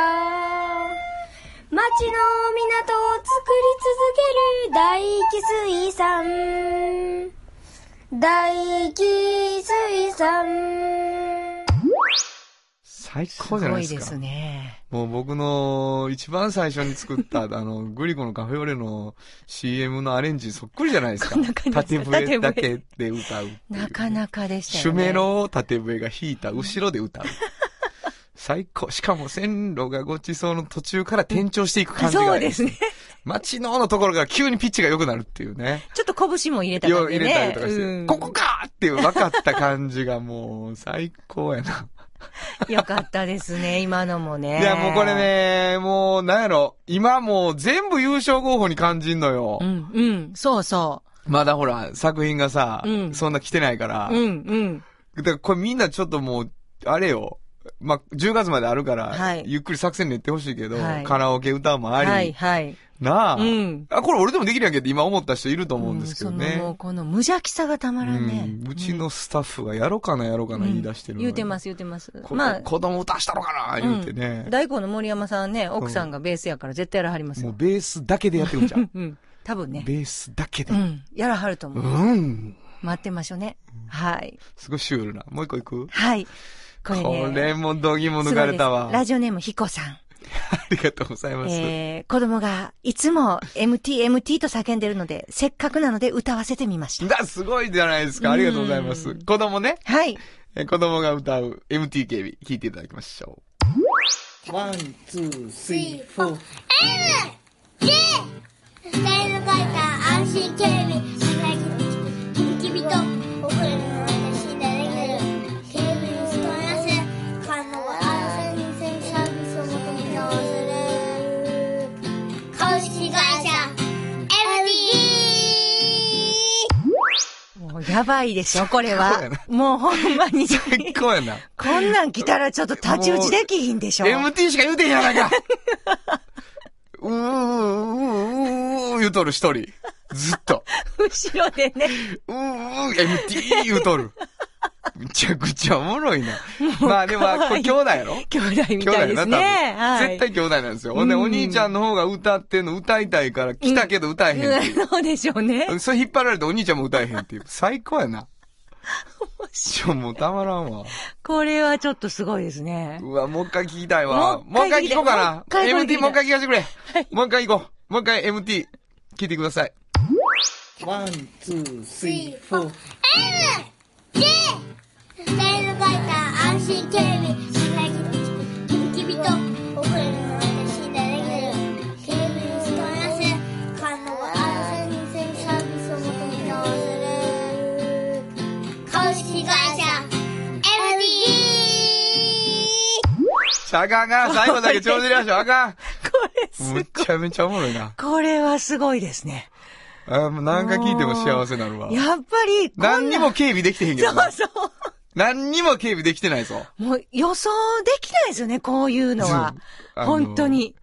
町の港を作り続ける大気水産。大気水産。最高じゃないですか。すごいですね。もう僕の一番最初に作った、<laughs> あの、グリコのカフェオレの CM のアレンジそっくりじゃないですか。こんな感じ縦笛だけで歌うなかなかでしたシュ。メロを縦笛が弾いた後ろで歌う。最高。しかも線路がごちそうの途中から転調していく感じが。そうですね。街ののところが急にピッチが良くなるっていうね。ちょっと拳も入れた感じでね。れたりとかして、うんここかっていう分かった感じがもう最高やな。<laughs> よかったですね、今のもね。いやもうこれ。ね、もうなんやろ、今もう全部優勝候補に感じんのよ。うん、うん、そうそまだほら、作品がさ、うんそんな来てないから。う。うん、うん。だからこれみんなちょっともう、あれよ。まあ、10月まであるから、はいゆっくり作戦練ってほしいけど、はいカラオケ歌もあり、はい、はい。なあ、うんあ、これ俺でもできるやんけって今思った人いると思うんですけどうんそのもうね。この無邪気さがたまらんね。うんうちのスタッフがやろうかなやろうかな言い出してるのよ言うてます、言うてます。こまあ、子供歌したろかな言うてね。大根の森山さんね、奥さんがベースやから絶対やらはりますよ。もうベースだけでやってるんじゃん。うん。多分ね。ベースだけで。うん。やらはると思う。うん。待ってましょうね。はい。すごいシュールな。もう一個いく？はい。これね。これもどぎも抜かれたわ。ラジオネームひこさん。<laughs> ありがとうございます。えー、子供がいつも MT、MT と叫んでるので、せっかくなので歌わせてみました。だ、すごいじゃないですか。ありがとうございます。うん子供ね。はい。え子供が歌う MT 警備、聞いていただきましょう。ワン、ツー、スリー、フォー。J スタイル書いた安心警備働きの君と遅れるやばいでしょ、これは。もうほんまに。最高やな。こんなん来たらちょっと太刀打ちできひんでしょ。MT しか言うてへんやないか。うーうーうーうー言うとる一人。ずっと。後ろでね。うーうー MT 言うとる。むちゃくちゃおもろいな。まあでも、これ兄弟やろ兄弟みたいですね。多分。絶対兄弟なんですよ。ほんで、うんお兄ちゃんの方が歌ってんの歌いたいから来たけど歌えへんっていう。うんそうでしょうね。それ引っ張られてお兄ちゃんも歌えへんっていう。<laughs> 最高やな。ちょ、もうたまらんわ。これはちょっとすごいですね。うわ、もう一回聞きたいわ。ももう一回聞こうかな MT もう一回聞かせてくれ。もう一回行こう。もう一回 MT 聞いてください。 One, two, three, four。J ある先生サービスを求め直する株式会社 MD あかんあかん。最後だけ調子出ましょう。あかん。これすむっちゃめちゃおもろいな。これはすごいですね。あもう何回聞いても幸せになるわ。やっぱり、何にも警備できてへんけどな。そうそ何にも警備できてないぞ。う。もう予想できないですよね、こういうのは。あの本当に。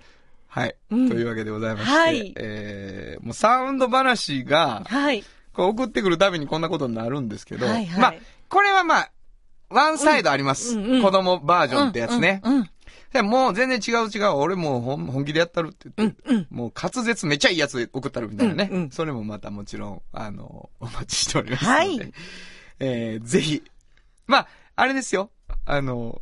はい。うんというわけでございまして。はいえー、もうサウンド話が、はい。こう送ってくるたびにこんなことになるんですけど、はいはいまあ、これはまあ、ワンサイドあります。うんうんうん子供バージョンってやつね。うん。うんでもう全然違う違う。俺もう本本気でやったるって言って、うんうんもう滑舌めっちゃいいやつ送ったるみたいなね。うんうんそれもまたもちろん、あの、お待ちしておりますので。はいえー、ぜひ。まあ、あれですよ。あの、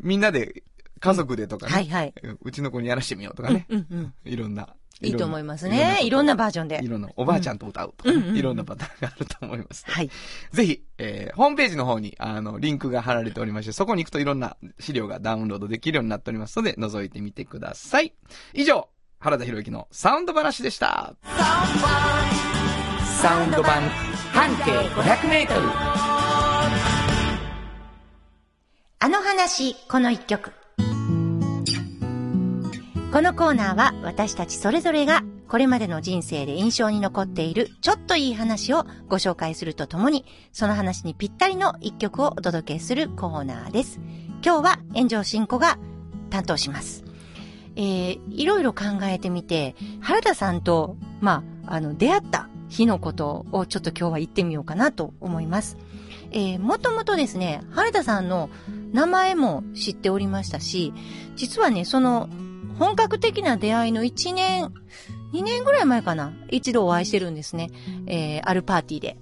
みんなで、家族でとかね。はいはい。うちの子にやらしてみようとかね。うんうん。いろんな。いいと思いますね。いろんなバージョンでい。ろんな、おばあちゃんと歌うとかね、うんうんうんいろんなパターンがあると思います。はい。ぜひ、えー、ホームページの方に、あの、リンクが貼られておりまして、そこに行くといろんな資料がダウンロードできるようになっておりますので、覗いてみてください。以上、原田博之のサウンド話でした。サウンド版、半径500メートル。あの話、この一曲。このコーナーは私たちそれぞれがこれまでの人生で印象に残っているちょっといい話をご紹介するとともに、その話にぴったりの一曲をお届けするコーナーです。今日は炎上進行が担当します。えー、いろいろ考えてみて、原田さんと、まあ、あの、出会った日のことをちょっと今日は言ってみようかなと思います。えー、もともとですね、原田さんの名前も知っておりましたし、実はね、その、本格的な出会いの1年、2年ぐらい前かな、一度お会いしてるんですね。えー、あるパーティーで。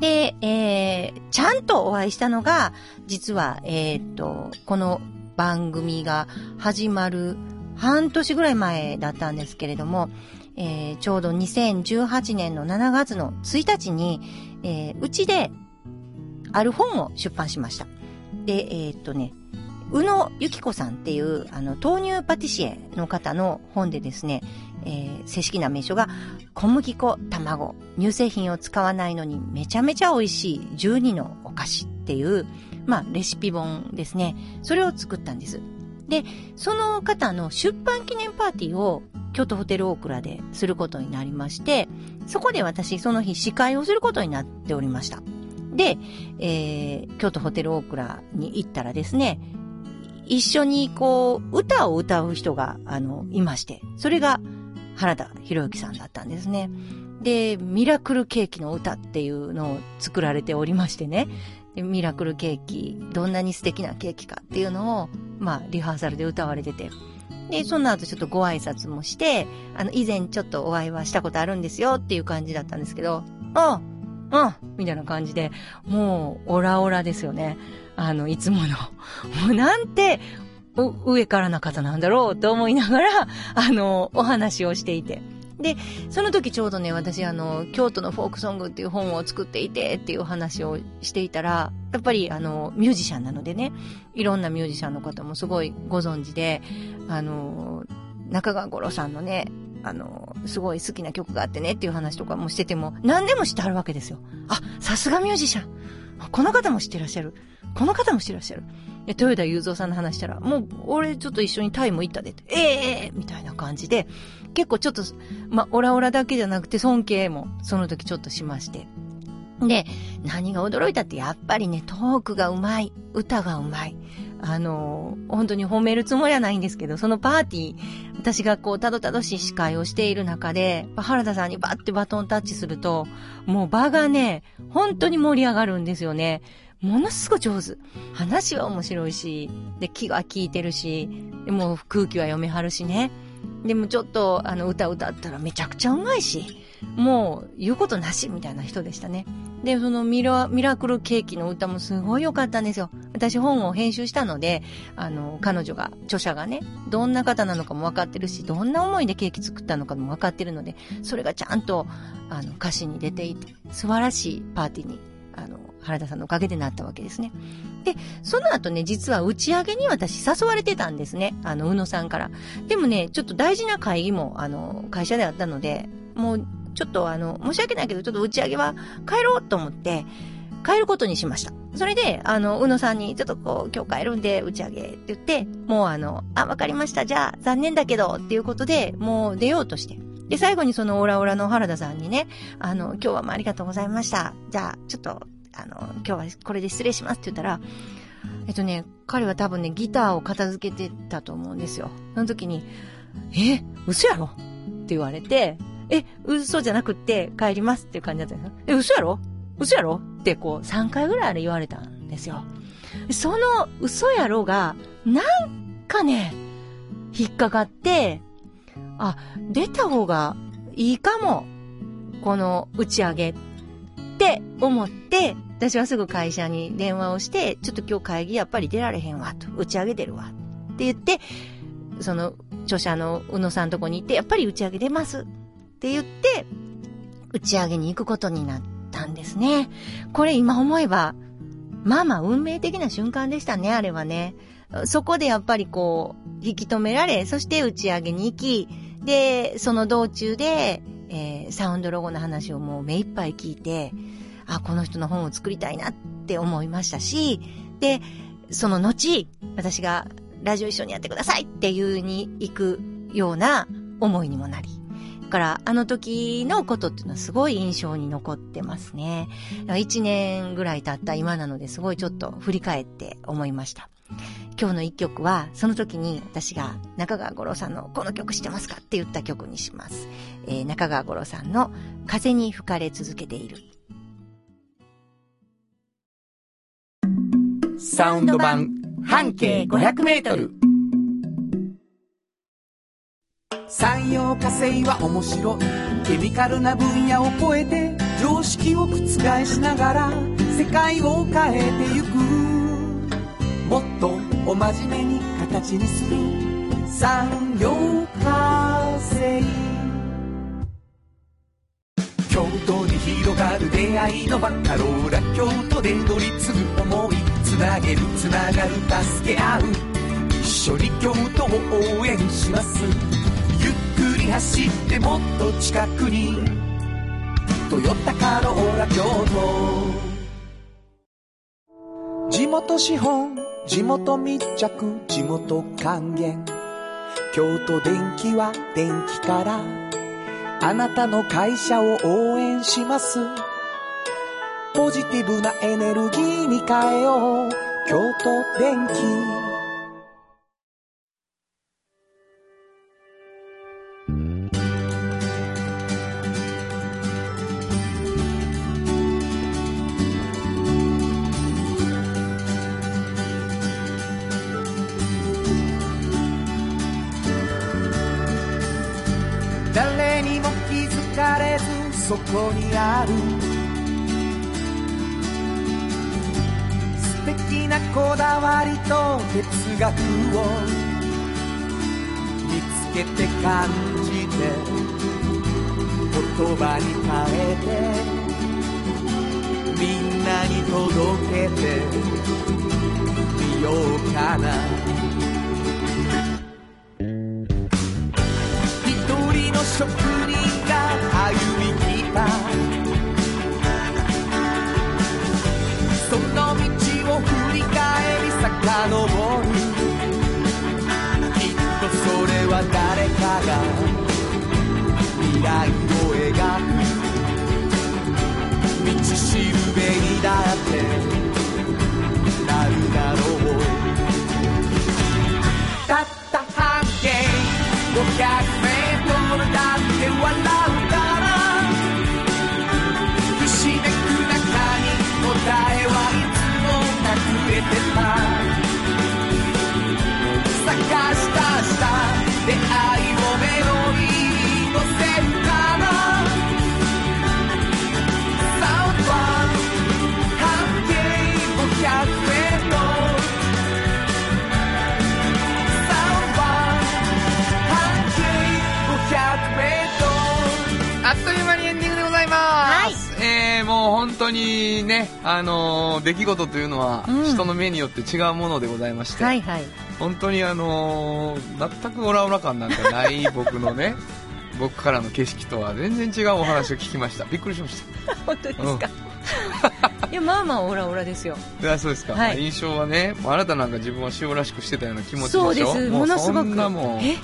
で、えー、ちゃんとお会いしたのが、実は、えーっと、この番組が始まる半年ぐらい前だったんですけれども、えー、ちょうど2018年の7月の1日に、えー、うちで、ある本を出版しました。で、えーっとね、宇野由紀子さんっていう、あの、豆乳パティシエの方の本でですね、えー正式な名称が、小麦粉、卵、乳製品を使わないのにめちゃめちゃ美味しい12のお菓子っていう、まあ、レシピ本ですね。それを作ったんです。で、その方の出版記念パーティーを京都ホテルオークラですることになりまして、そこで私その日司会をすることになっておりました。で、えー、京都ホテルオークラに行ったらですね、一緒にこう、歌を歌う人が、あの、いまして、それが原田博之さんだったんですね。で、ミラクルケーキの歌っていうのを作られておりましてね、でミラクルケーキ、どんなに素敵なケーキかっていうのを、まあ、リハーサルで歌われてて、で、その後ちょっとご挨拶もして、あの、以前ちょっとお会いはしたことあるんですよっていう感じだったんですけど、ああ、うん、みたいな感じで、もう、オラオラですよね。あの、いつもの。<laughs> もうなんて、上からな方なんだろうと思いながら、<laughs> あの、お話をしていて。で、その時ちょうどね、私あの、京都のフォークソングっていう本を作っていてっていうお話をしていたら、やっぱりあの、ミュージシャンなのでね、いろんなミュージシャンの方もすごいご存知で、あの、中川五郎さんのね、あの、すごい好きな曲があってねっていう話とかもしてても、何でもしてあるわけですよ。あ、さすがミュージシャン。この方も知ってらっしゃる。この方も知ってらっしゃる。え、豊田雄三さんの話したら、もう、俺ちょっと一緒にタイも行ったでって、ええー、みたいな感じで、結構ちょっと、まオラオラだけじゃなくて尊敬も、その時ちょっとしまして。で、何が驚いたって、やっぱりね、トークがうまい。歌がうまい。あの、本当に褒めるつもりはないんですけど、そのパーティー、私がこう、たどたどしい司会をしている中で、原田さんにバッてバトンタッチすると、もう場がね、本当に盛り上がるんですよね。ものすごい上手。話は面白いし、で、気が利いてるし、でも空気は読めはるしね。でもちょっと、あの、歌歌ったらめちゃくちゃうまいし、もう言うことなしみたいな人でしたね。で、そのミラ、ミラクルケーキの歌もすごい良かったんですよ。私本を編集したので、あの、彼女が、著者がね、どんな方なのかも分かってるし、どんな思いでケーキ作ったのかも分かってるので、それがちゃんと、あの、歌詞に出ていて、素晴らしいパーティーに、あの、原田さんのおかげでなったわけですね。で、その後ね、実は打ち上げに私誘われてたんですね。あの、宇野さんから。でもね、ちょっと大事な会議も、あの、会社であったので、もう、ちょっとあの、申し訳ないけど、ちょっと打ち上げは帰ろうと思って、帰ることにしました。それで、あの、宇野さんに、ちょっとこう、今日帰るんで、打ち上げって言って、もうあの、あ、わかりました。じゃあ、残念だけど、っていうことで、もう出ようとして。で、最後にそのオラオラの原田さんにね、あの、今日はもうありがとうございました。じゃあ、ちょっと、あの、今日はこれで失礼しますって言ったら、えっとね、彼は多分ね、ギターを片付けてたと思うんですよ。その時に、え、嘘やろ？って言われて、え、嘘じゃなくって帰りますっていう感じだったんですよ。え、嘘やろ？嘘やろ？ってこう3回ぐらいあれ言われたんですよ。その嘘やろが、なんかね、引っかかって、あ、出た方がいいかも。この打ち上げっって思って、私はすぐ会社に電話をして、ちょっと今日会議やっぱり出られへんわと、打ち上げ出るわって言って、その著者の宇野さんとこに行って、やっぱり打ち上げ出ますって言って、打ち上げに行くことになったんですね。これ今思えば、まあまあ運命的な瞬間でしたね、あれはね。そこでやっぱりこう、引き止められ、そして打ち上げに行き、で、その道中で、えー、サウンドロゴの話をもう目いっぱい聞いて、あ、この人の本を作りたいなって思いましたし、で、その後、私がラジオ一緒にやってくださいっていうに行くような思いにもなり、だから、あの時のことっていうのはすごい印象に残ってますね。一年ぐらい経った今なのですごいちょっと振り返って思いました。今日の一曲は、その時に私が中川五郎さんのこの曲知ってますかって言った曲にします。えー、中川五郎さんの風に吹かれ続けている。サウンド版半径500メートル。産業化成は面白いケミカルな分野を超えて常識を覆しながら世界を変えてゆくもっとお真面目に形にする産業化成京都に広がる出会いのバカローラ京都で乗り継ぐ思いつなげるつながる助け合う一緒に京都を応援しますに走ってもっと近くに「トヨタカローラ京都」地元資本地元密着地元還元。京都電気は電気からあなたの会社を応援します。ポジティブなエネルギーに変えよう。京都電気と哲学を見つけて感じて言葉に変えてみんなに届けてみようかな。職人が未来を描く道しるべにだってね、あのー出来事というのはうん人の目によって違うものでございまして、はいはい。本当にあのー全くオラオラ感なんかない <laughs> 僕のね、僕からの景色とは全然違うお話を聞きました。びっくりしました。本当ですか？いや、まあまあ、オラオラですよ。いやそうですか、はい印象はね、もうあなたなんか自分は塩らしくしてたような気持ちでしょそうです。ものすごく。そんなもん、え、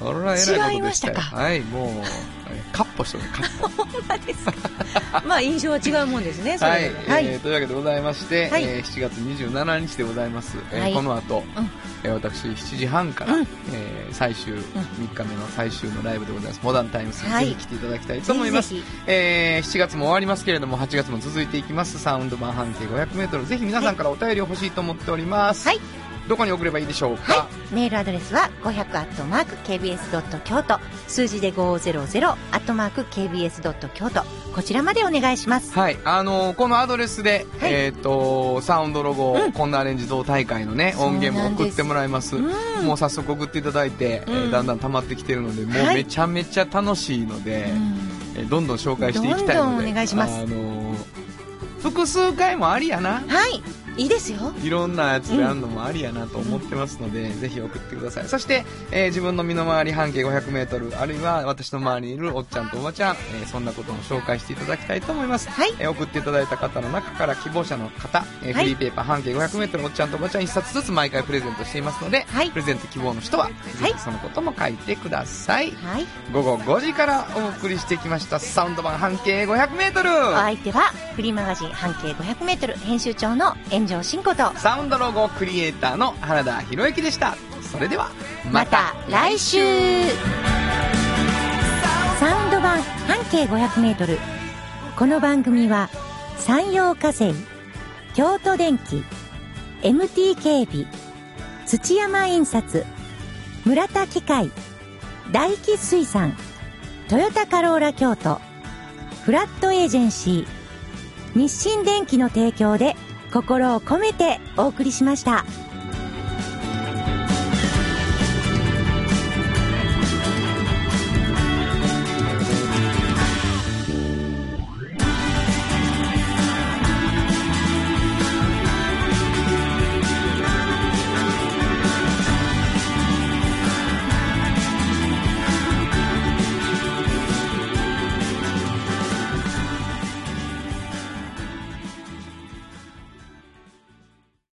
それは偉いことでしたよ。違いましたかはい、もう、えカッポしてる、カッポ。<laughs> ほんまですか。まあ、印象は違うもんですね、そは。い、はい。えーというわけでございまして、はい。えー7月27日でございます、えーはい。この後、うん。えー私7時半から、うん。えー最終、3日目の最終のライブでございます。モダンタイムスにはい。ぜひ来ていただきたいと思います、ぜひぜえー7月も終わりますけれども8月も続いていきます。サウンド版半径 500m ぜひ皆さんからお便りを欲しいと思っております、はいどこに送ればいいでしょうか、はい。メールアドレスは500アットマーク KBS ドット京都。数字で500アットマーク KBS ドット京都。こちらまでお願いします。はい、あのーこのアドレスで、はいえっ、と、サウンドロゴ、うんこんなアレンジ同大会のね、音源も送ってもらいます。うんもう早速送っていただいて、えーうんだんだん溜まってきてるので、もうはいめちゃめちゃ楽しいので、うんえーどんどん紹介していきたいので、どんどんお願いしますあのー複数回もありやな。はい。いいですよ。いろんなやつであるのもありやなと思ってますので、ぜひ送ってください。そして、えー自分の身の回り半径500メートル、あるいは私の周りにいるおっちゃんとおばちゃん、えーそんなことも紹介していただきたいと思います。はいえー送っていただいた方の中から希望者の方、えーはいフリーペーパー半径500メートルおっちゃんとおばちゃん1冊ずつ毎回プレゼントしていますので、はいプレゼント希望の人は、ぜひそのことも書いてください。はい。午後5時からお送りしてきましたサウンド版半径500メートルお相手は、フリーマガジン半径500メートル編集長の炎上真子と、サウンドロゴクリエイターの原田博之でした。それでは、また来週サウンド版半径500メートル。この番組は、山陽火星、京都電機、MT 警備、土山印刷、村田機械、大気水産、トヨタカローラ京都、フラットエージェンシー、日清電機の提供で心を込めてお送りしました。